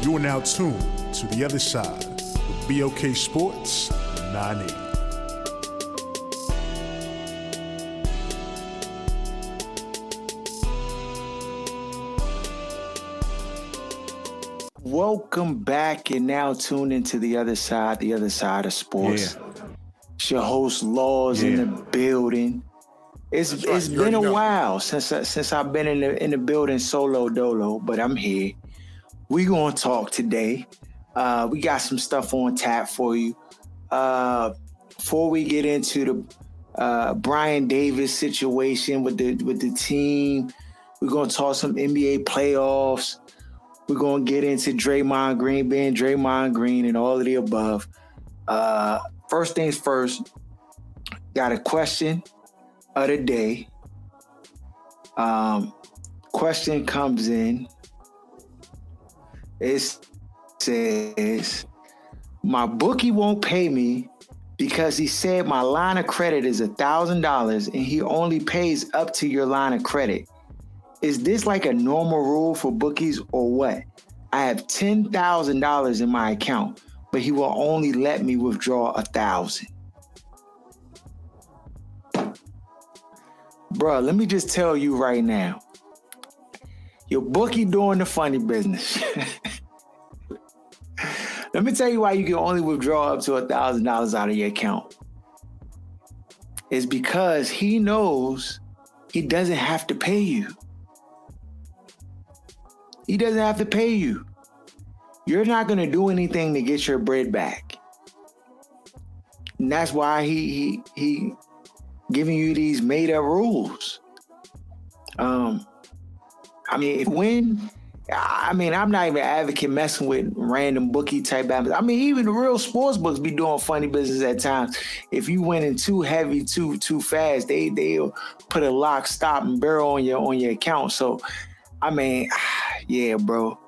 You are now tuned to the other side with BOK Sports 980. Welcome back. and now tuned into the other side, the other side of sports. Yeah. It's your host Laws in the building. It's That's it's been a know. while since I, since I've been in the in the building solo dolo, but I'm here. We gonna talk today. Uh, we got some stuff on tap for you. Uh, before we get into the uh, Brian Davis situation with the with the team, we're gonna talk some NBA playoffs. We're gonna get into Draymond Green being Draymond Green and all of the above. Uh, first things first, got a question of the day. Um, question comes in. It says, "My bookie won't pay me because he said my line of credit is a thousand dollars and he only pays up to your line of credit. Is this like a normal rule for bookies or what? I have ten thousand dollars in my account, but he will only let me withdraw a thousand. Bruh, let me just tell you right now. Your bookie doing the funny business. let me tell you why you can only withdraw up to a thousand dollars out of your account. It's because he knows he doesn't have to pay you. He doesn't have to pay you. You're not going to do anything to get your bread back. And that's why he he he giving you these made up rules. Um I mean, if when I mean, I'm not even advocate messing with random bookie type app. I mean, even the real sports books be doing funny business at times. If you went in too heavy, too too fast, they they'll put a lock, stop, and barrel on your on your account. So, I mean, yeah, bro.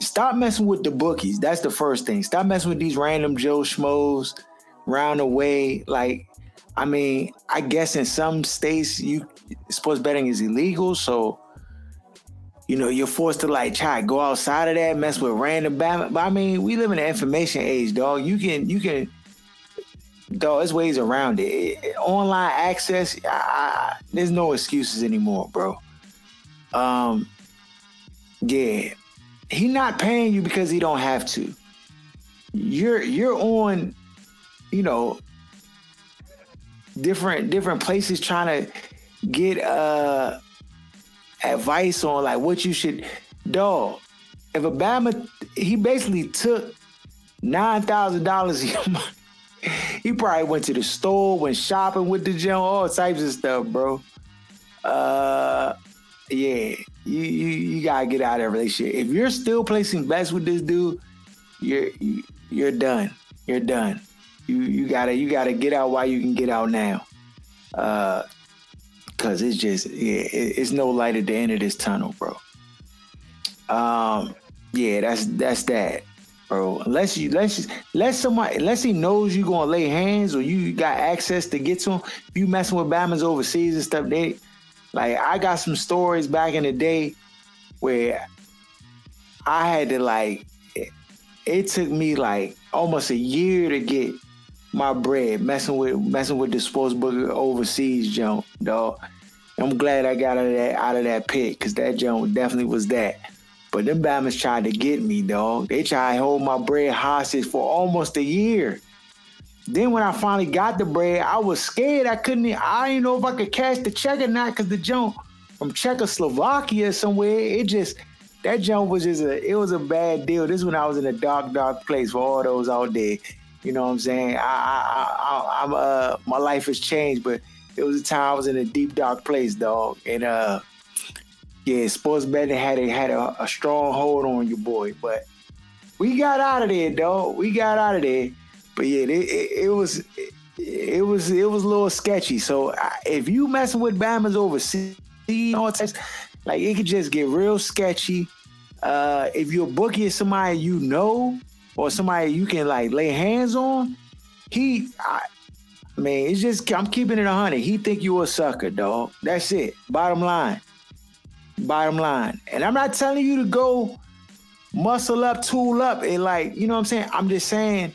Stop messing with the bookies. That's the first thing. Stop messing with these random Joe Schmoes round the way. Like, I mean, I guess in some states you sports betting is illegal, so you know you're forced to like try to go outside of that, mess with random. But I mean, we live in the information age, dog. You can you can dog. There's ways around it. Online access, I, I, there's no excuses anymore, bro. Um, yeah, he not paying you because he don't have to. You're you're on, you know, different different places trying to get uh advice on like what you should dog. If Obama he basically took nine thousand dollars he probably went to the store, went shopping with the Joe, all types of stuff, bro. Uh yeah, you you you gotta get out of that relationship. If you're still placing bets with this dude, you're you're done. You're done. You you gotta you gotta get out while you can get out now. Uh, cause it's just yeah, it's no light at the end of this tunnel, bro. Um, yeah, that's that's that, bro. Unless you unless unless somebody unless he knows you gonna lay hands or you got access to get to him. If you messing with Bama's overseas and stuff, they like I got some stories back in the day where I had to like it took me like almost a year to get my bread messing with messing with the sports book overseas jump, dog. I'm glad I got out of that out of that pit because that jump definitely was that. But them Bama's tried to get me, dog. They tried to hold my bread hostage for almost a year. Then when I finally got the bread, I was scared. I couldn't. I didn't know if I could cash the check or not because the jump from Czechoslovakia somewhere. It just that jump was just a. It was a bad deal. This is when I was in a dark, dark place for all those out there. You know what I'm saying? I, I, I, I'm, uh, my life has changed, but it was a time I was in a deep, dark place, dog. And uh, yeah, sports betting had a had a, a strong hold on you, boy. But we got out of there, dog. We got out of there. But yeah, it, it, it was it, it was it was a little sketchy. So if you messing with Bama's overseas, know, like it could just get real sketchy. Uh, if your bookie is somebody you know or somebody you can like lay hands on, he, I, I mean, it's just I'm keeping it a hundred. He think you a sucker, dog. That's it. Bottom line. Bottom line. And I'm not telling you to go muscle up, tool up, and like, you know what I'm saying? I'm just saying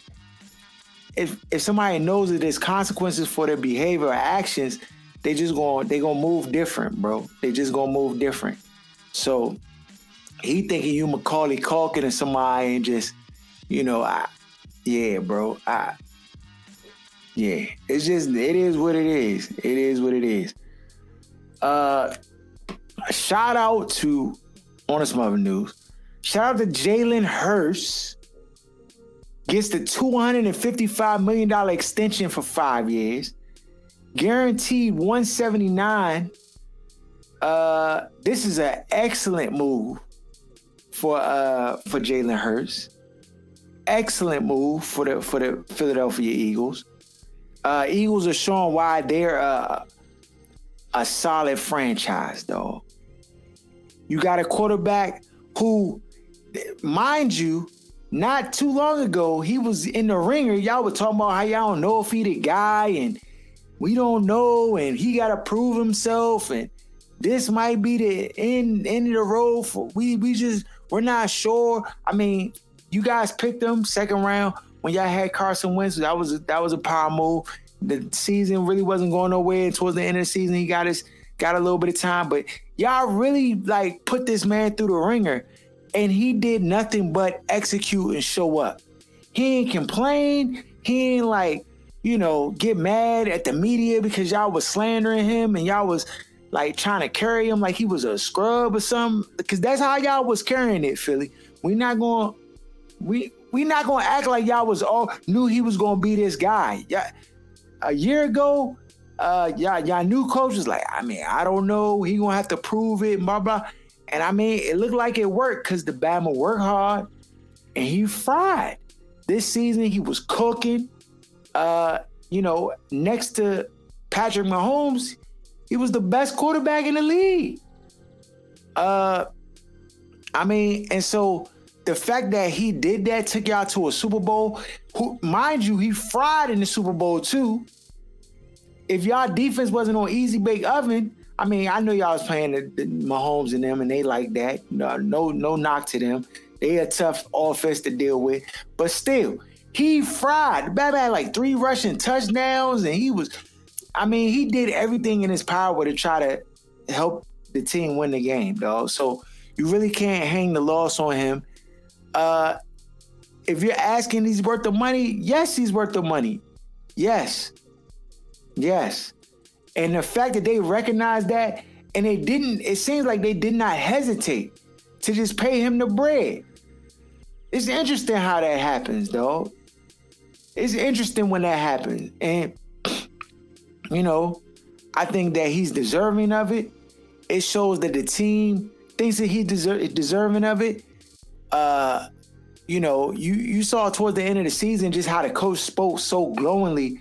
if if somebody knows that there's consequences for their behavior or actions, they just gonna they gonna move different, bro. They just gonna move different. So he thinking you Macaulay Culkin and somebody and just, you know, I yeah, bro. I yeah. It's just it is what it is. It is what it is. Uh shout out to on some other news. Shout out to Jalen Hurts. Gets the $255 million extension for five years. Guaranteed 179. Uh, this is an excellent move for uh for Jalen Hurts. Excellent move for the for the Philadelphia Eagles. Uh, Eagles are showing why they're uh, a solid franchise, though. You got a quarterback who mind you, not too long ago, he was in the ringer. Y'all were talking about how y'all don't know if he the guy and we don't know and he got to prove himself and this might be the end end of the road for we we just we're not sure. I mean, you guys picked him second round when y'all had Carson Wentz. That was that was a power move. The season really wasn't going nowhere. Towards the end of the season, he got his got a little bit of time, but y'all really like put this man through the ringer and he did nothing but execute and show up. He ain't complain. He ain't like, you know, get mad at the media because y'all was slandering him and y'all was like trying to carry him like he was a scrub or something. Because that's how y'all was carrying it, Philly. We not going we we not gonna act like y'all was all knew he was gonna be this guy. Yeah, a year ago, uh, y'all y'all new coach was like, I mean, I don't know. He gonna have to prove it, blah blah. And I mean, it looked like it worked because the Bama worked hard and he fried. This season, he was cooking. Uh, you know, next to Patrick Mahomes, he was the best quarterback in the league. Uh, I mean, and so the fact that he did that took y'all to a Super Bowl. Who, mind you, he fried in the Super Bowl too. If y'all defense wasn't on easy bake oven, I mean, I know y'all was playing the, the Mahomes and them, and they like that. No, no, no knock to them. They a tough offense to deal with, but still, he fried. Bad had like three rushing touchdowns, and he was. I mean, he did everything in his power to try to help the team win the game, dog. So you really can't hang the loss on him. Uh, if you're asking, he's worth the money. Yes, he's worth the money. Yes, yes. And the fact that they recognized that and they didn't, it seems like they did not hesitate to just pay him the bread. It's interesting how that happens, though. It's interesting when that happens. And, you know, I think that he's deserving of it. It shows that the team thinks that he's deser- deserving of it. Uh, you know, you you saw towards the end of the season just how the coach spoke so glowingly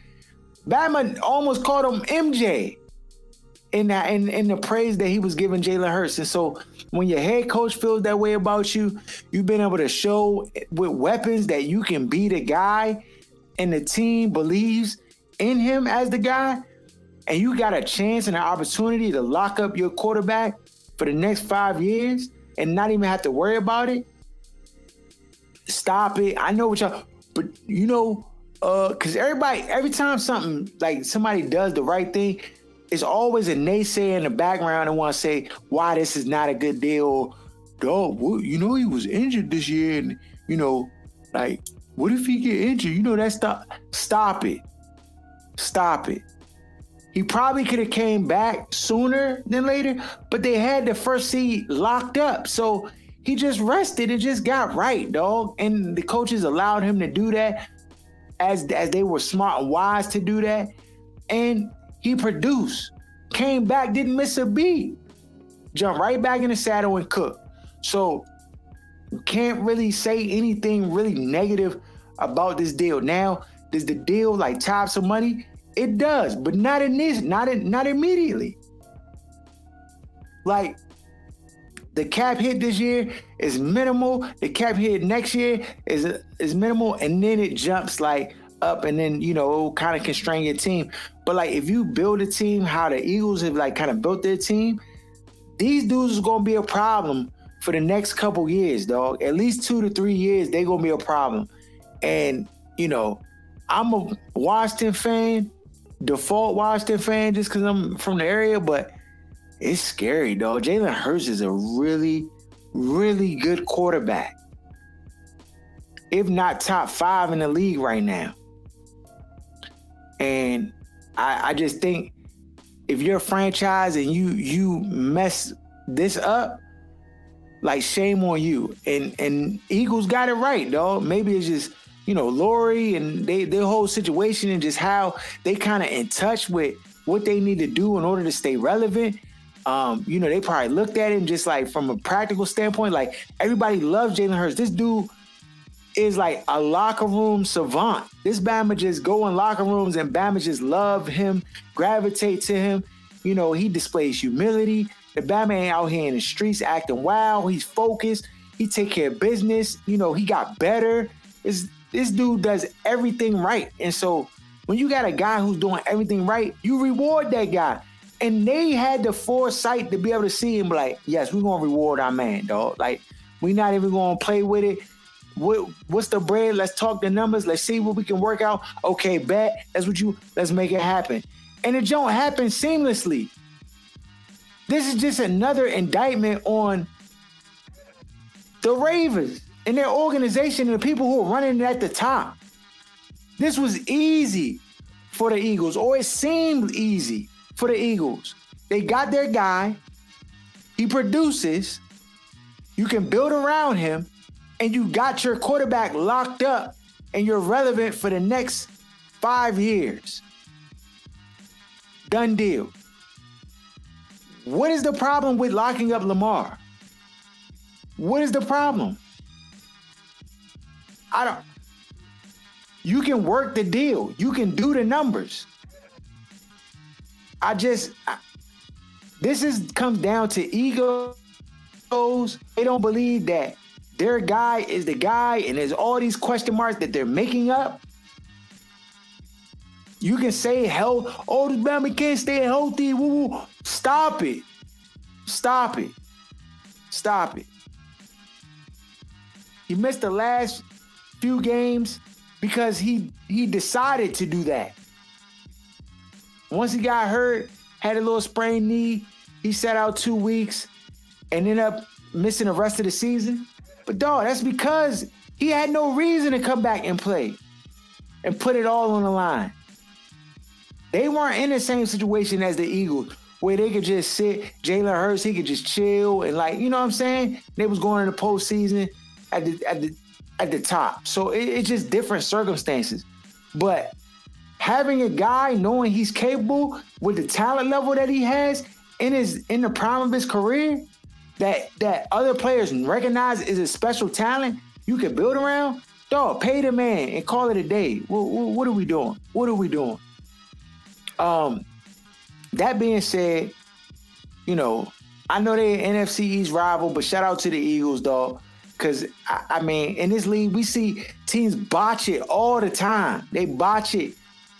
Batman almost called him MJ in that in, in the praise that he was giving Jalen Hurts. And so when your head coach feels that way about you, you've been able to show with weapons that you can be the guy and the team believes in him as the guy, and you got a chance and an opportunity to lock up your quarterback for the next five years and not even have to worry about it. Stop it. I know what y'all, but you know, uh, cause everybody, every time something like somebody does the right thing, it's always a naysayer in the background and want to say why this is not a good deal. Dog, you know he was injured this year, and you know, like, what if he get injured? You know that stop. Stop it. Stop it. He probably could have came back sooner than later, but they had the first seed locked up, so he just rested and just got right, dog. And the coaches allowed him to do that as as they were smart and wise to do that. And he produced, came back, didn't miss a beat, jumped right back in the saddle and cooked. So can't really say anything really negative about this deal. Now, does the deal like top some money? It does, but not in this, not in, not immediately. Like the cap hit this year is minimal. The cap hit next year is is minimal, and then it jumps like up, and then you know kind of constrain your team. But like if you build a team, how the Eagles have like kind of built their team, these dudes is gonna be a problem for the next couple years, dog. At least two to three years, they gonna be a problem. And you know, I'm a Washington fan, default Washington fan, just because I'm from the area, but it's scary, dog. Jalen Hurts is a really, really good quarterback. If not top five in the league right now. And I, I just think if you're a franchise and you you mess this up, like shame on you. And and Eagles got it right, dog. Maybe it's just you know Lurie and they their whole situation and just how they kind of in touch with what they need to do in order to stay relevant. Um, you know, they probably looked at and just like from a practical standpoint, like everybody loves Jalen Hurts. This dude is like a locker room savant. This Bama just go in locker rooms and Bama just love him, gravitate to him. You know, he displays humility. The Bama ain't out here in the streets acting wild. He's focused. He take care of business. You know, he got better. This this dude does everything right. And so when you got a guy who's doing everything right, you reward that guy. And they had the foresight to be able to see him like, yes, we're gonna reward our man, dog. Like, we're not even gonna play with it. What, what's the bread? Let's talk the numbers. Let's see what we can work out. Okay, bet. That's what you. Let's make it happen. And it don't happen seamlessly. This is just another indictment on the Ravens and their organization and the people who are running at the top. This was easy for the Eagles, or it seemed easy for the Eagles. They got their guy, he produces, you can build around him, and you got your quarterback locked up, and you're relevant for the next five years. Done deal. What is the problem with locking up Lamar? What is the problem? I don't. You can work the deal. You can do the numbers. I just I, this is comes down to egos. They don't believe that their guy is the guy, and there's all these question marks that they're making up. You can say health. Oh, this Bama can't stay healthy. Woo, woo. Stop it. Stop it. Stop it. He missed the last few games because he he decided to do that. Once he got hurt, had a little sprained knee, he sat out two weeks and ended up missing the rest of the season. But dog, that's because he had no reason to come back and play and put it all on the line. They weren't in the same situation as the Eagles where they could just sit. Jalen Hurts, he could just chill and like, you know what I'm saying? They was going in the postseason at the at the at the top. So it, it's just different circumstances. But having a guy knowing he's capable with the talent level that he has in his in the prime of his career, that that other players recognize is a special talent you can build around. Dog, pay the man and call it a day. What, what, are we doing? What are we doing? Um, that being said, you know, I know they're NFC East rival, but shout out to the Eagles, dog. Cause I, I, mean, in this league, we see teams botch it all the time. They botch it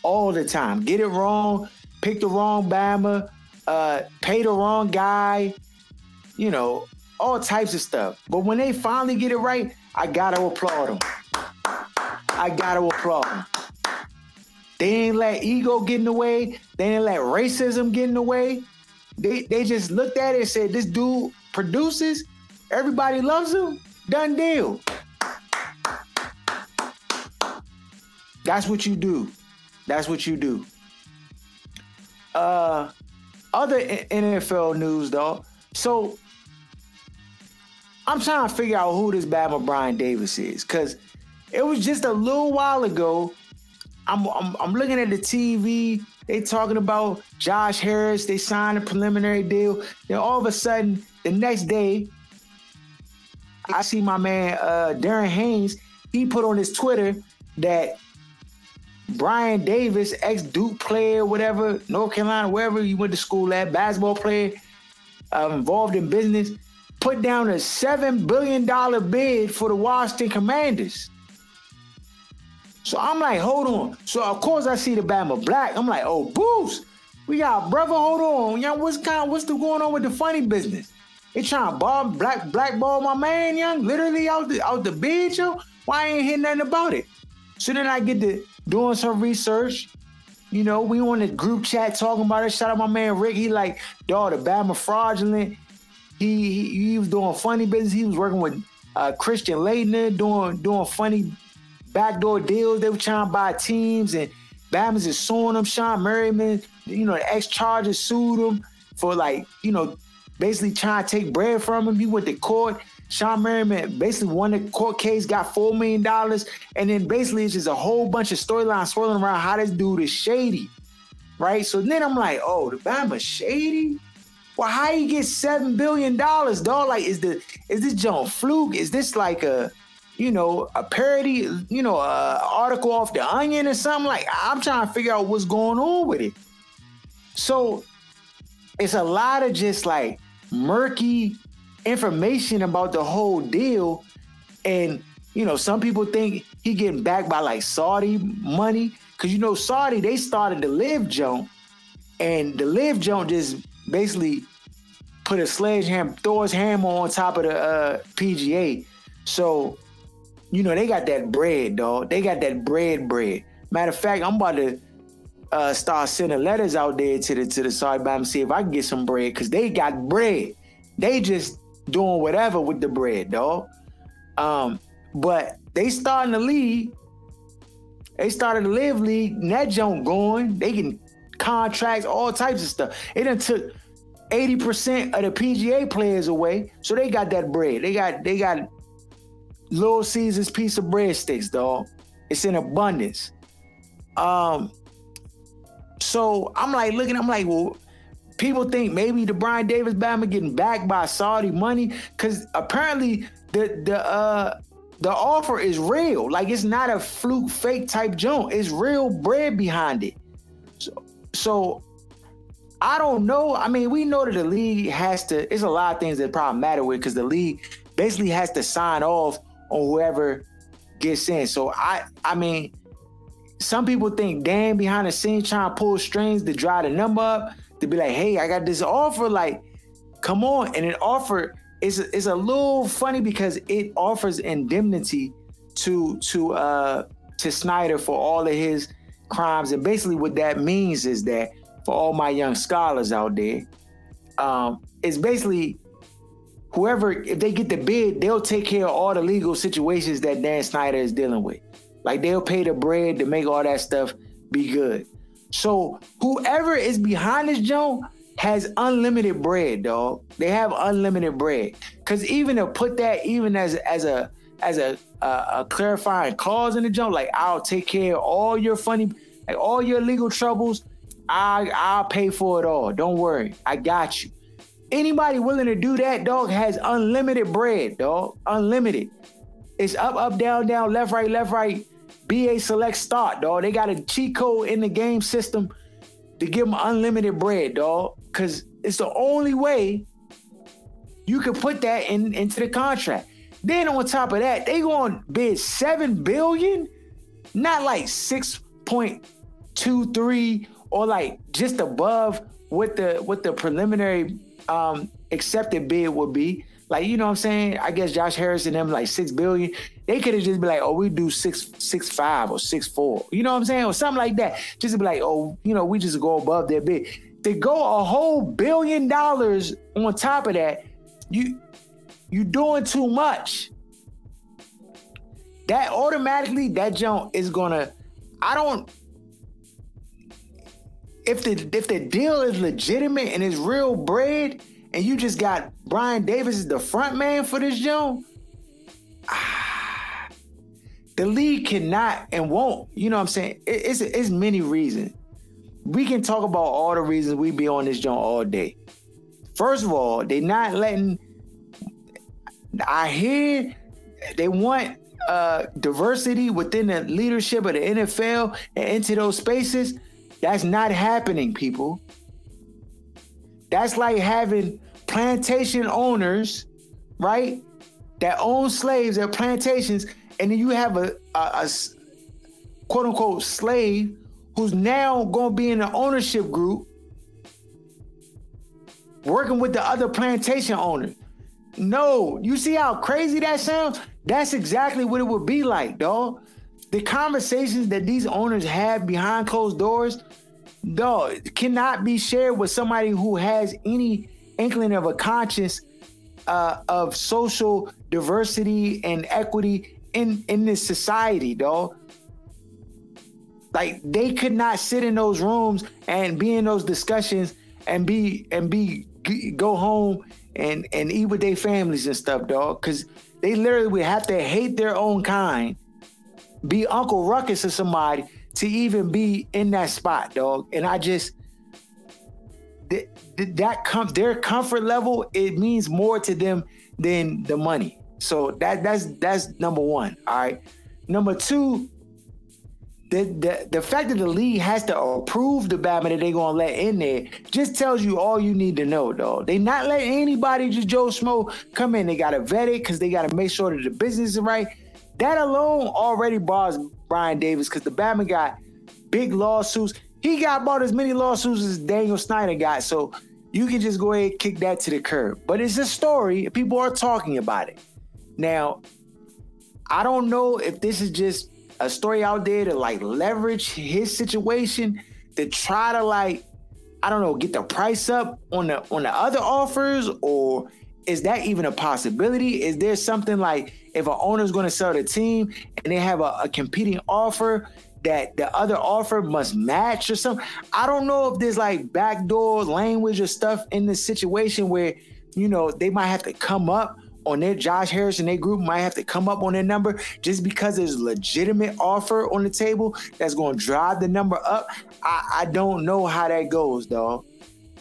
all the time. Get it wrong, pick the wrong Bama, uh, pay the wrong guy, you know, all types of stuff. But when they finally get it right, I gotta applaud them. I gotta applaud them. They ain't let ego get in the way. They ain't let racism get in the way. They they just looked at it and said, "This dude produces. Everybody loves him. Done deal." That's what you do. That's what you do. Uh, other NFL news though. So I'm trying to figure out who this Bama Brian Davis is, cause it was just a little while ago I'm, I'm, I'm looking at the TV. They talking about Josh Harris. They signed a preliminary deal. Then all of a sudden, the next day, I see my man uh, Darren Haynes. He put on his Twitter that Brian Davis, ex Duke player, whatever, North Carolina, wherever you went to school at, basketball player, uh, involved in business, put down a seven billion dollar bid for the Washington Commanders. So I'm like, hold on. So of course I see the Bama Black. I'm like, oh, boost. We got brother, hold on. Y'all, what's kind what's the going on with the funny business? They trying to ball black blackball my man, young, literally out the out the bed, yo. Why ain't hear nothing about it? So then I get to doing some research. You know, we on the group chat talking about it. Shout out my man Rick. He like, dog, the Bama fraudulent. He, he, he was doing funny business. He was working with uh, Christian Laettner, doing doing funny backdoor deals. They were trying to buy teams, and Bama's is suing them. Shawne Merriman, you know, the ex Chargers sued him for like, you know, basically trying to take bread from him. He went to court. Shawne Merriman basically won the court case, got $4 million. And then basically it's just a whole bunch of storylines swirling around how this dude is shady. Right? So then I'm like, oh, the Bama shady? Well, how you get seven billion dollars, dog? Like, is the is this John fluke? Is this like a you know, a parody, you know, a article off the onion or something? Like, I'm trying to figure out what's going on with it. So it's a lot of just like murky information about the whole deal. And, you know, some people think he getting backed by like Saudi money. Cause you know, Saudi, they started the LIV joint. And the LIV joint just basically put a sledgehammer, Thor's hammer on top of the uh, PGA. So, you know, they got that bread, dog. They got that bread bread. Matter of fact, I'm about to uh, start sending letters out there to the to the Saudi Bama see if I can get some bread because they got bread. They just doing whatever with the bread, dog. Um, but they starting the league. They started the LIV league. That junk going. They can contracts, all types of stuff. It done took 80% of the PGA players away. So they got that bread. They got they got Little Caesar's piece of breadsticks, dog. It's in abundance. Um, so I'm like looking, I'm like, well, people think maybe the Brian Davis Bama getting backed by Saudi money because apparently the the uh the offer is real. Like it's not a fluke fake type joint. It's real bread behind it. So so I don't know. I mean, we know that the league has to. It's a lot of things that probably matter with because the league basically has to sign off on whoever gets in. So I, I mean, some people think Dan behind the scenes trying to pull strings to drive the number up to be like, hey, I got this offer. Like, come on. And an offer is is a little funny because it offers indemnity to to uh to Snyder for all of his crimes. And basically what that means is that for all my young scholars out there, um, it's basically whoever if they get the bid, they'll take care of all the legal situations that Dan Snyder is dealing with. Like they'll pay the bread to make all that stuff be good. So whoever is behind this joint has unlimited bread, dog. They have unlimited bread. Cause even to put that even as as a as a a, a clarifying clause in the joint, like I'll take care of all your funny, like all your legal troubles. I I'll pay for it all. Don't worry, I got you. Anybody willing to do that, dog, has unlimited bread, dog. Unlimited. It's up, up, down, down, left, right, left, right. BA select start, dog. They got a cheat code in the game system to give them unlimited bread, dog. Cause it's the only way you can put that in into the contract. Then on top of that, they going to bid seven billion, not like six point two three or like just above what the what the preliminary um accepted bid would be. Like, you know what I'm saying? I guess Josh Harris and them like six billion. They could have just been like, oh, we do six six five or six four. You know what I'm saying? Or something like that. Just be like, oh, you know, we just go above their bid. To go a whole billion dollars on top of that, you you doing too much. That automatically that jump is gonna. I don't. If the if the deal is legitimate and it's real bread, and you just got Brian Davis as the front man for this ah, the league cannot and won't. You know what I'm saying? It, it's it's many reasons. We can talk about all the reasons we be on this joint all day. First of all, they not letting. I hear they want uh, diversity within the leadership of the NFL and into those spaces, that's not happening, people. That's like having plantation owners, right? That own slaves at plantations, and then you have a, a, a quote unquote slave who's now going to be in an ownership group working with the other plantation owner. No, you see how crazy that sounds? That's exactly what it would be like, dog. The conversations that these owners have behind closed doors, dog, cannot be shared with somebody who has any inkling of a conscience uh, of social diversity and equity in in this society, dog. Like they could not sit in those rooms and be in those discussions and be and be go home and and eat with their families and stuff, dog. Because they literally would have to hate their own kind, be Uncle Ruckus to somebody to even be in that spot, dog. And I just that that com- their comfort level it means more to them than the money. So that that's that's number one. All right. Number two, the, the the fact that the league has to approve the Batman that they're gonna let in there just tells you all you need to know, dog. They not letting anybody just Joe Schmo come in. They gotta vet it because they gotta make sure that the business is right. That alone already bars Brian Davis because the Batman got big lawsuits. He got about as many lawsuits as Daniel Snyder got. So you can just go ahead and kick that to the curb. But it's a story. People are talking about it. Now, I don't know if this is just a story out there to like leverage his situation to try to like I don't know get the price up on the on the other offers or is that even a possibility? Is there something like if an owner is going to sell the team and they have a, a, competing offer that the other offer must match or something? I don't know if there's like backdoor language or stuff in this situation where you know they might have to come up on their Josh Harris and their group might have to come up on their number just because there's a legitimate offer on the table that's going to drive the number up. I, I don't know how that goes, though.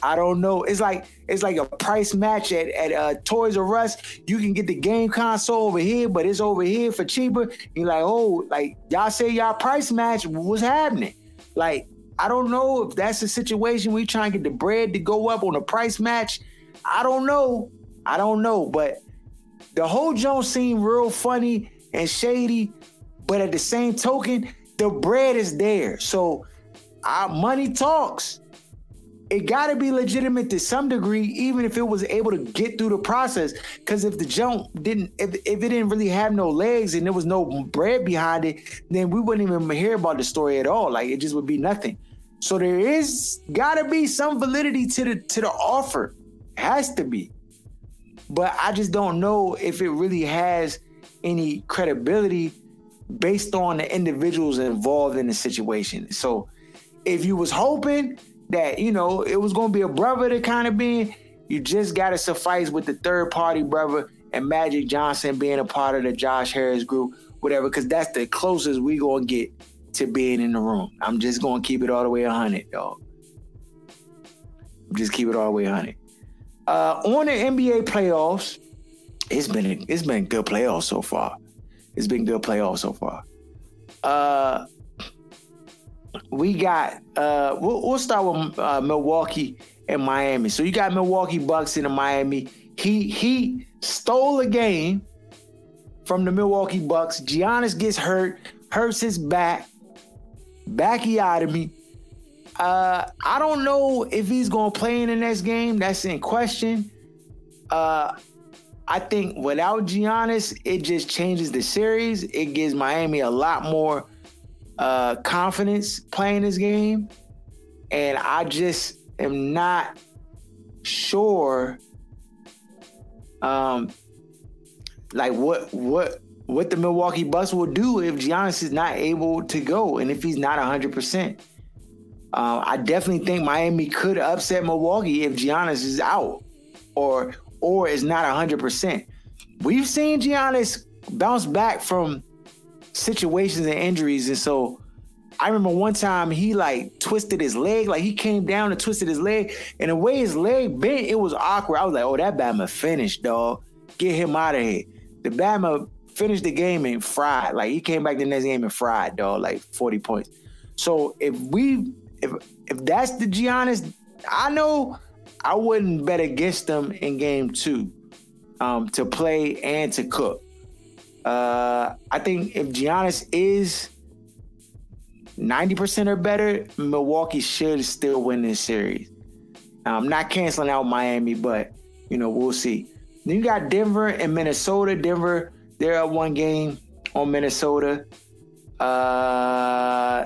I don't know. It's like it's like a price match at, at uh, Toys R Us. You can get the game console over here, but it's over here for cheaper. You're like, oh, like y'all say y'all price match. What's happening? Like, I don't know if that's the situation we trying to get the bread to go up on a price match. I don't know. I don't know, but the whole Jones seemed real funny and shady, but at the same token, the bread is there. So our money talks. It got to be legitimate to some degree, even if it was able to get through the process. Because if the jump didn't, if, if it didn't really have no legs and there was no bread behind it, then we wouldn't even hear about the story at all. Like it just would be nothing. So there is got to be some validity to the to the offer. Has to be but I just don't know if it really has any credibility based on the individuals involved in the situation. So if you was hoping that, you know, it was going to be a brother to kind of be, you just got to suffice with the third party brother and Magic Johnson being a part of the Josh Harris group, whatever, because that's the closest we going to get to being in the room. I'm just going to keep it all the way 100, dog. Just keep it all the way 100. Uh, on the NBA playoffs, it's been it's been good playoffs so far. It's been good playoffs so far. Uh, we got uh, we'll, we'll start with uh, Milwaukee and Miami. So you got Milwaukee Bucks in the Miami. He he stole a game from the Milwaukee Bucks. Giannis gets hurt, hurts his back, backiotomy. Uh, I don't know if he's to play in the next game. That's in question. Uh, I think without Giannis, it just changes the series. It gives Miami a lot more uh, confidence playing this game, and I just am not sure, um, like what what what the Milwaukee Bucks will do if Giannis is not able to go and if he's not hundred percent. Uh, I definitely think Miami could upset Milwaukee if Giannis is out or or is not 100%. We've seen Giannis bounce back from situations and injuries. And so I remember one time he like twisted his leg, like he came down and twisted his leg. And the way his leg bent, it was awkward. I was like, oh, that Bama finished, dog. Get him out of here. The Bama finished the game and fried. Like he came back the next game and fried, dog, like 40 points. So if we if if that's the Giannis, I know I wouldn't bet against them in game two um, to play and to cook. Uh, I think if Giannis is 90% or better, Milwaukee should still win this series. I'm not canceling out Miami, but you know, we'll see. Then you got Denver and Minnesota. Denver, they're up one game on Minnesota. Uh,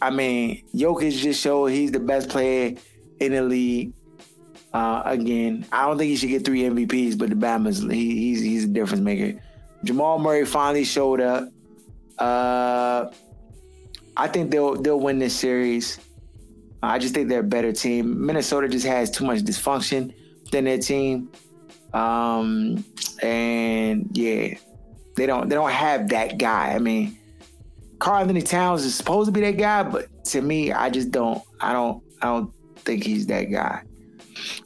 I mean, Jokic just showed he's the best player in the league. Uh, again, I don't think he should get three MVPs, but the Bama's he, he's he's a difference maker. Jamal Murray finally showed up. Uh, I think they'll they'll win this series. I just think they're a better team. Minnesota just has too much dysfunction within their team, um, and yeah, they don't they don't have that guy. I mean, Karl-Anthony Towns is supposed to be that guy, but to me, I just don't I don't I don't think he's that guy.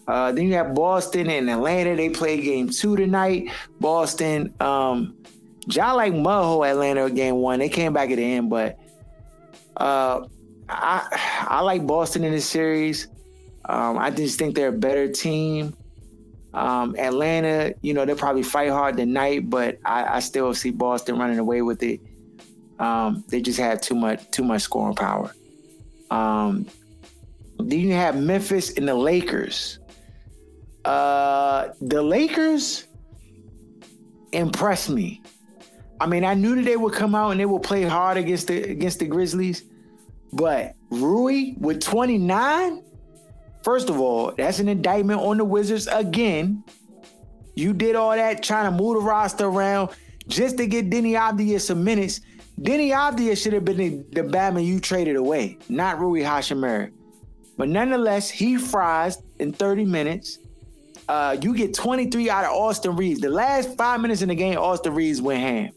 Uh, then you have Boston and Atlanta. They play game two tonight. Boston, um, Ja like Mudho Atlanta game one. They came back at the end, but uh, I I like Boston in this series. Um, I just think they're a better team. Um, Atlanta, you know, they'll probably fight hard tonight, but I, I still see Boston running away with it. Um, they just have too much too much scoring power. Um, then you have Memphis and the Lakers. Uh, the Lakers impressed me. I mean, I knew that they would come out and they would play hard against the against the Grizzlies, but Rui with 29, first of all, that's an indictment on the Wizards again. You did all that trying to move the roster around just to get Deni Avdija some minutes. Deni Avdija should have been the, the Batman you traded away, not Rui Hachimura. But nonetheless, he fries in 30 minutes. Uh, you get 23 out of Austin Reaves. The last five minutes in the game, Austin Reaves went ham.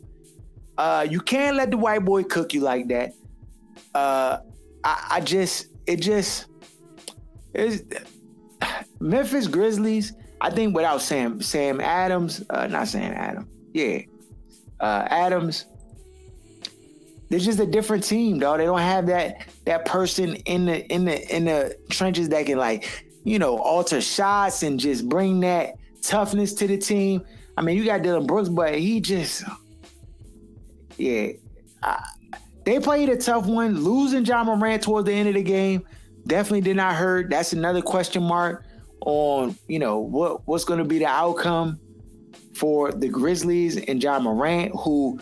Uh, you can't let the white boy cook you like that. Uh, I, I just, it just, is Memphis Grizzlies. I think without Sam, Sam Adams, uh, not Sam Adams, yeah, uh, Adams. They're just a different team, dog. They don't have that that person in the in the in the trenches that can like, you know, alter shots and just bring that toughness to the team. I mean, you got Dillon Brooks, but he just yeah, I, they played a tough one. Losing John Morant towards the end of the game definitely did not hurt. That's another question mark on you know what what's going to be the outcome for the Grizzlies and John Morant, who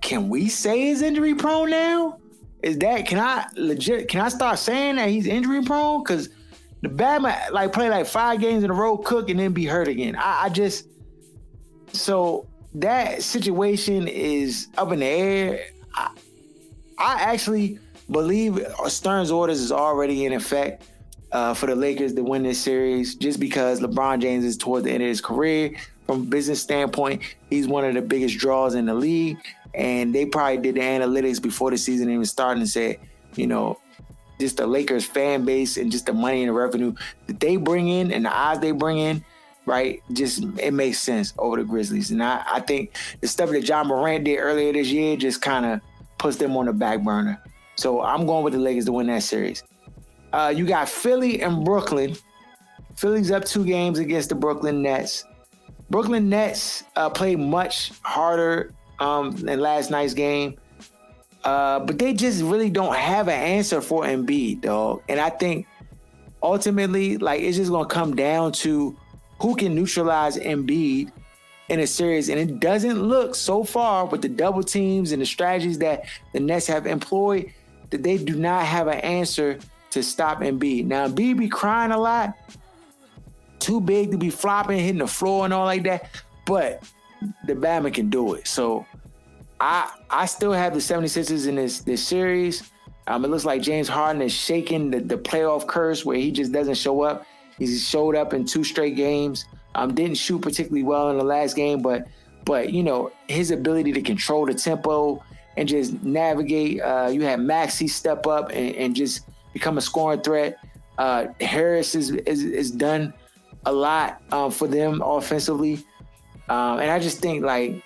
can we say he's injury prone now? Is that can I legit can I start saying that he's injury prone? Because the Batman like play like five games in a row, cook and then be hurt again. I, I just so that situation is up in the air. I, I actually believe Stern's orders is already in effect uh, for the Lakers to win this series, just because LeBron James is toward the end of his career. From business standpoint, he's one of the biggest draws in the league, and they probably did the analytics before the season even started and said, you know, just the Lakers fan base and just the money and the revenue that they bring in and the odds they bring in right? Just it makes sense over the Grizzlies. And I, I think the stuff that John Morant did earlier this year just kind of puts them on the back burner. So I'm going with the Lakers to win that series. Uh, you got Philly and Brooklyn. Philly's up two games against the Brooklyn Nets. Brooklyn Nets uh, played much harder um, than last night's game. Uh, but they just really don't have an answer for Embiid, dog. And I think ultimately, like, it's just gonna come down to who can neutralize Embiid in a series. And it doesn't look so far with the double teams and the strategies that the Nets have employed that they do not have an answer to stop Embiid. Now, Embiid be crying a lot, too big to be flopping, hitting the floor and all like that, but the Batman can do it. So I I still have the 76ers in this this series. Um, it looks like James Harden is shaking the, the playoff curse where he just doesn't show up. He showed up in two straight games. Um, didn't shoot particularly well in the last game, but but you know his ability to control the tempo and just navigate. Uh, you had Maxey step up and, and just become a scoring threat. Uh, Harris is, is, is done a lot um, for them offensively, um, and I just think like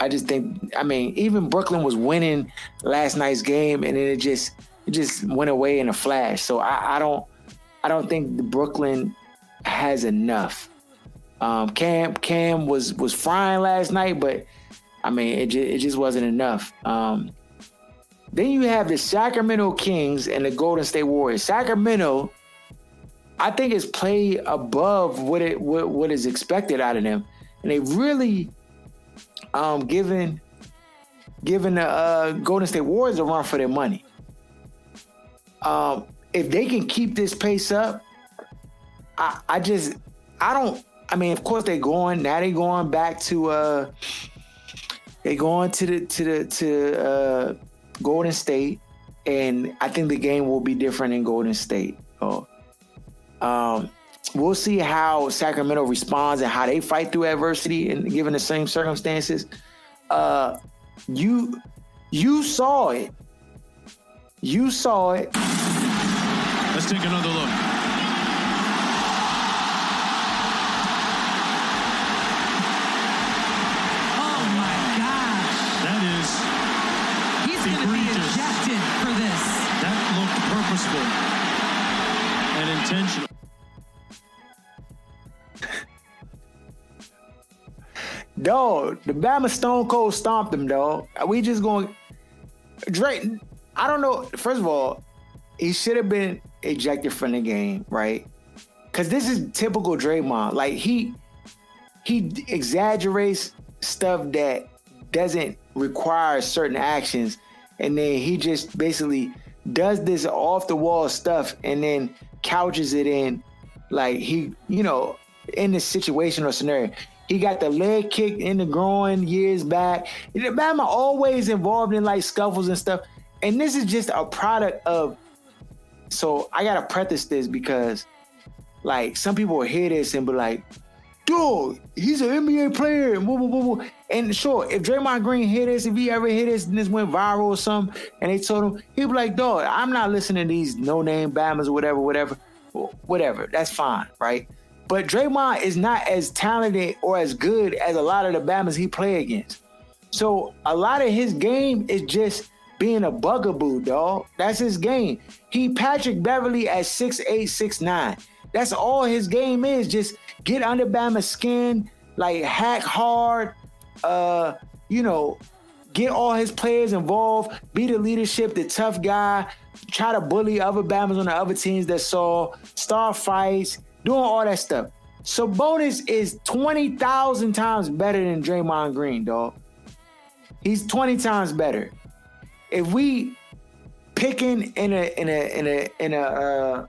I just think I mean even Brooklyn was winning last night's game, and then it just it just went away in a flash. So I, I don't I don't think Brooklyn has enough. Um, Cam Cam was was frying last night, but I mean it just, it just wasn't enough. Um, then you have the Sacramento Kings and the Golden State Warriors. Sacramento I think is played above what it what, what is expected out of them, and they really um given given the uh, Golden State Warriors a run for their money. Um, if they can keep this pace up, I, I just I don't. I mean, of course they're going now. They're going back to uh, they going to the to the to uh, Golden State, and I think the game will be different in Golden State. Oh, um, we'll see how Sacramento responds and how they fight through adversity and given the same circumstances. Uh, you you saw it. You saw it. Let's take another look. Oh my gosh. That is He's going to be ejected for this. that looked purposeful and intentional. Dog, the Bama Stone Cold stomped him, dog. We just going Drake. I don't know. First of all, he should have been ejected from the game, right? Because this is typical Draymond. Like he he exaggerates stuff that doesn't require certain actions, and then he just basically does this off the wall stuff, and then couches it in like he, you know, in this situation or scenario. He got the leg kick in the groin years back. The Bama always involved in like scuffles and stuff. And this is just a product of. So I gotta preface this because, like, some people will hear this and be like, "Dude, he's an NBA player." And, woo, woo, woo, woo. and sure, if Draymond Green hear this, if he ever hear this and this went viral or something, and they told him, he'd be like, "Dog, I'm not listening to these no-name Bamas or whatever, whatever, whatever. That's fine, right?" But Draymond is not as talented or as good as a lot of the Bamas he play against. So a lot of his game is just being a bugaboo, dog. That's his game. He Patrick Beverley at six eight, six nine. That's all his game is. Just get under Bama's skin, like hack hard, uh, you know, get all his players involved, be the leadership, the tough guy, try to bully other Bamas on the other teams that saw, start fights, doing all that stuff. Sabonis is 20,000 times better than Draymond Green, dog. He's 20 times better. If we picking in a in a in a in a uh,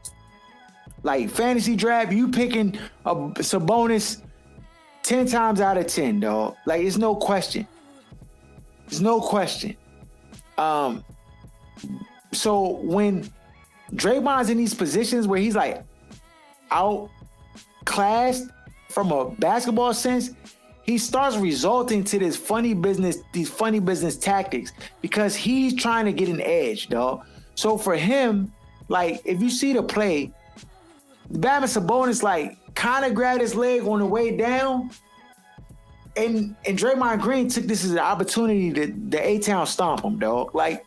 like fantasy draft, you picking a Sabonis 10 times out of 10, dog. Like it's no question. There's no question. Um so when Draymond's in these positions where he's like outclassed from a basketball sense, he starts resulting to this funny business, these funny business tactics because he's trying to get an edge, dog. So for him, like if you see the play, Bama Sabonis like kind of grabbed his leg on the way down, and and Draymond Green took this as an opportunity to the A Town stomp him, dog. Like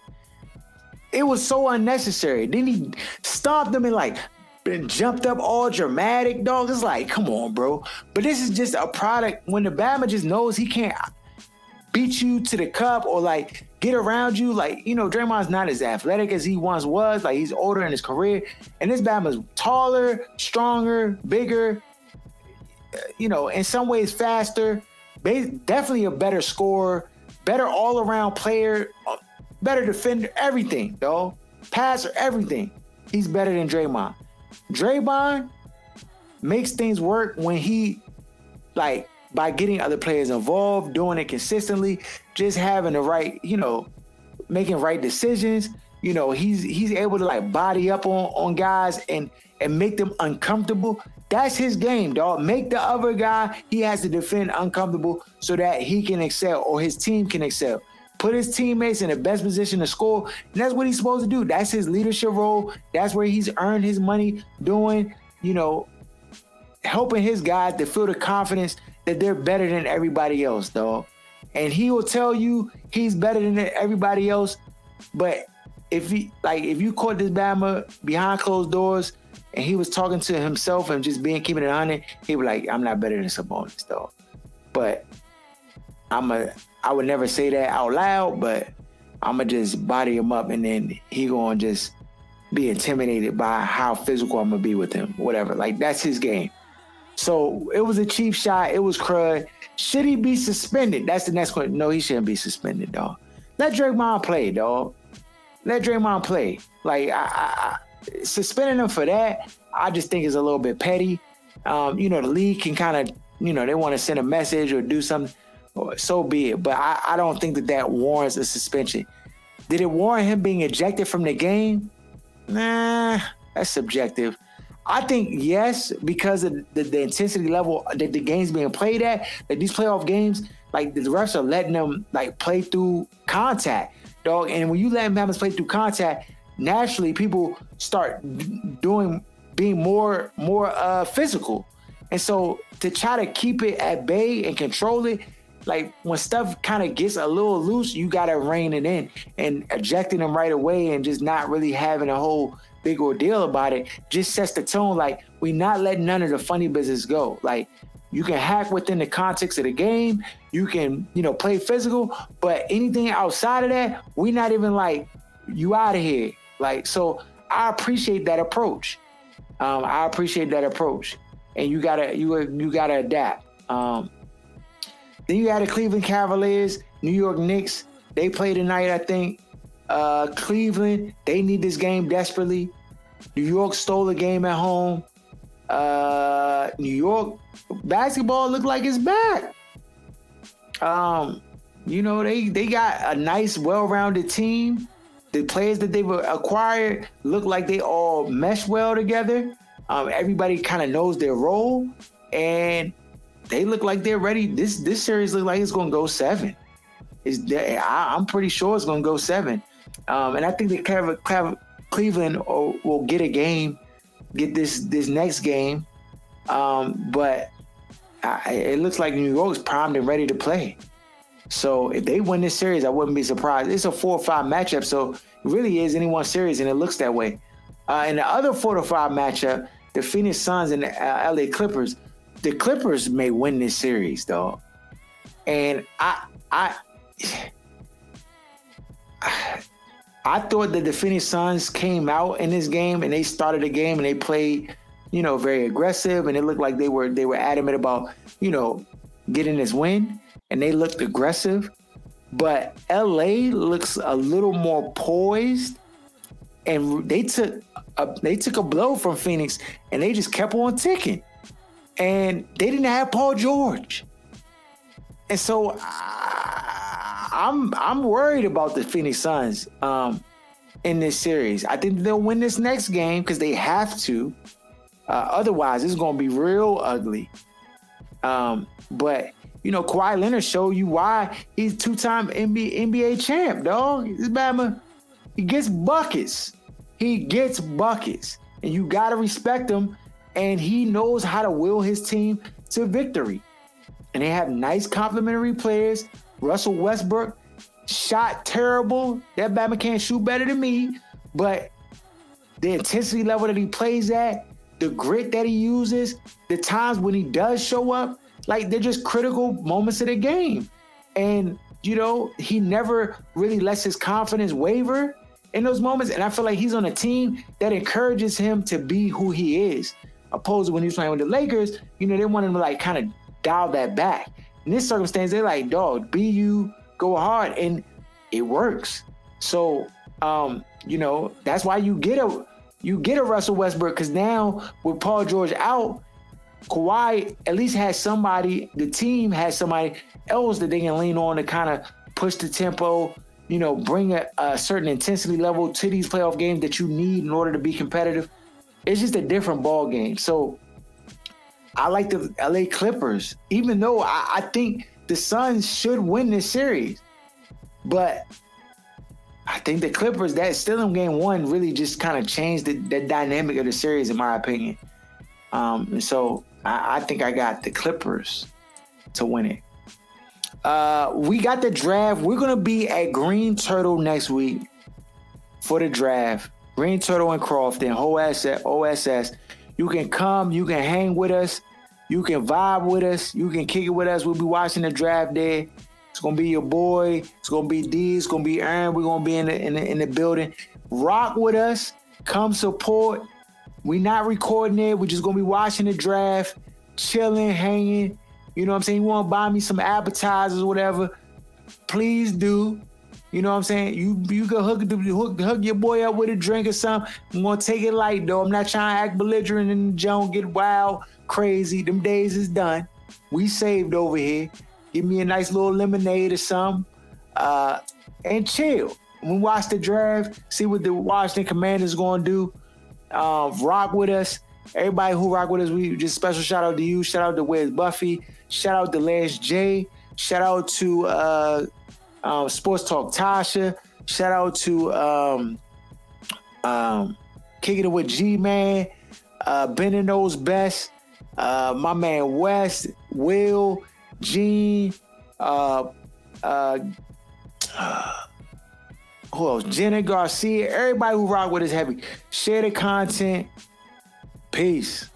it was so unnecessary. Then he stomped him and like been jumped up all dramatic, dog. It's like, come on, bro. But this is just a product when the Bama just knows he can't beat you to the cup or like get around you. Like, you know, Draymond's not as athletic as he once was. Like he's older in his career. And this Bama's taller, stronger, bigger, you know, in some ways faster, definitely a better scorer, better all-around player, uh, better defender, everything, dog. Passer, everything. He's better than Draymond. Draymond makes things work when he like by getting other players involved, doing it consistently, just having the right, you know, making right decisions. You know, he's he's able to like body up on on guys and and make them uncomfortable. That's his game, dog. Make the other guy he has to defend uncomfortable so that he can excel or his team can excel. Put his teammates in the best position to score. And that's what he's supposed to do. That's his leadership role. That's where he's earned his money doing, you know, helping his guys to feel the confidence that they're better than everybody else, dog. And he will tell you he's better than everybody else. But if he like if you caught this Bama behind closed doors and he was talking to himself and just being keeping it on it, he would like, I'm not better than Sabonis, dog. But I'm a I would never say that out loud, but I'ma just body him up and then he gonna just be intimidated by how physical I'm gonna be with him. Whatever. Like that's his game. So it was a cheap shot. It was crud. Should he be suspended? That's the next question. No, he shouldn't be suspended, dog. Let Draymond play, dog. Let Draymond play. Like I, I, suspending him for that, I just think is a little bit petty. Um, you know, the league can kind of, you know, they want to send a message or do something. So be it. But I, I don't think that that warrants a suspension. Did it warrant him being ejected from the game? Nah, that's subjective. I think yes, because of the, the intensity level that the game's being played at, that these playoff games, like the refs are letting them like play through contact, dog. And when you let them play through contact, naturally people start doing being more more uh physical. And so to try to keep it at bay and control it, like when stuff kind of gets a little loose, you gotta rein it in and ejecting them right away and just not really having a whole big ordeal about it just sets the tone like we not letting none of the funny business go. Like you can hack within the context of the game, you can, you know, play physical, but anything outside of that, we not even like you out of here. Like so I appreciate that approach. Um, I appreciate that approach. And you gotta you you gotta adapt. Um, then you had the Cleveland Cavaliers, New York Knicks. They play tonight, I think. Uh, Cleveland, they need this game desperately. New York stole the game at home. Uh, New York basketball look like it's back. Um, you know they they got a nice, well-rounded team. The players that they've acquired look like they all mesh well together. Um, everybody kind of knows their role, and they look like they're ready. This this series look like it's going to go seven. Is I'm pretty sure it's going to go seven. Um, and I think that Cleveland will get a game, get this this next game. Um, but I, it looks like New York's primed and ready to play. So if they win this series, I wouldn't be surprised. It's a four or five matchup, so it really is anyone series, and it looks that way. Uh, in the other four to five matchup, the Phoenix Suns and the uh, LA Clippers, the Clippers may win this series, though. And I, I, I thought that the Phoenix Suns came out in this game and they started the game and they played, you know, very aggressive and it looked like they were they were adamant about, you know, getting this win and they looked aggressive. But LA looks a little more poised and they took a, they took a blow from Phoenix and they just kept on ticking. And they didn't have Paul George. And so uh, I'm I'm worried about the Phoenix Suns um, in this series. I think they'll win this next game because they have to. Uh, otherwise, it's going to be real ugly. Um, but you know, Kawhi Leonard showed you why he's two-time NBA, NBA champ, dog. This Bama, he gets buckets. He gets buckets, and you got to respect him. And he knows how to will his team to victory. And they have nice complementary players Russell Westbrook shot terrible. That Batman can't shoot better than me, but the intensity level that he plays at, the grit that he uses, the times when he does show up, like they're just critical moments of the game. And you know, he never really lets his confidence waver in those moments. And I feel like he's on a team that encourages him to be who he is. Opposed to when he was playing with the Lakers, you know, they want him to like kind of dial that back. In this circumstance, they're like, dog, be you, go hard, and it works. So, um, you know, that's why you get a you get a Russell Westbrook because now with Paul George out, Kawhi at least has somebody. The team has somebody else that they can lean on to kind of push the tempo. You know, bring a, a certain intensity level to these playoff games that you need in order to be competitive. It's just a different ball game. So I like the LA Clippers, even though I, I think the Suns should win this series. But I think the Clippers, that still in game one, really just kind of changed the, the, dynamic of the series, in my opinion. Um, and so I, I, think I got the Clippers to win it. Uh, we got the draft. We're gonna be at Green Turtle next week for the draft. Green Turtle and Crofton, OSS. OSS. You can come, you can hang with us, you can vibe with us, you can kick it with us. We'll be watching the draft there. It's gonna be your boy. It's gonna be D. It's gonna be Aaron. We're gonna be in the, in the in the building. Rock with us. Come support. We're not recording it. We're just gonna be watching the draft, chilling, hanging. You know what I'm saying? You want to buy me some appetizers or whatever? Please do. You know what I'm saying? You you can hook, hook hook your boy up with a drink or something. I'm gonna take it light though. I'm not trying to act belligerent and don't get wild, crazy. Them days is done. We saved over here. Give me a nice little lemonade or something. Uh, and chill. We watch the draft, see what the Washington Commanders gonna do. Um, rock with us. Everybody who rock with us, we just special shout out to you. Shout out to Wes Buffy. Shout out to Lance J. Shout out to uh, um, Sports Talk Tasha. Shout out to um, um, Kicking It with G Man. Uh, Bending Knows Best. Uh, my man West, Will, Gene, uh, uh, who else? Jenna Garcia. Everybody who rock with us heavy. Share the content. Peace.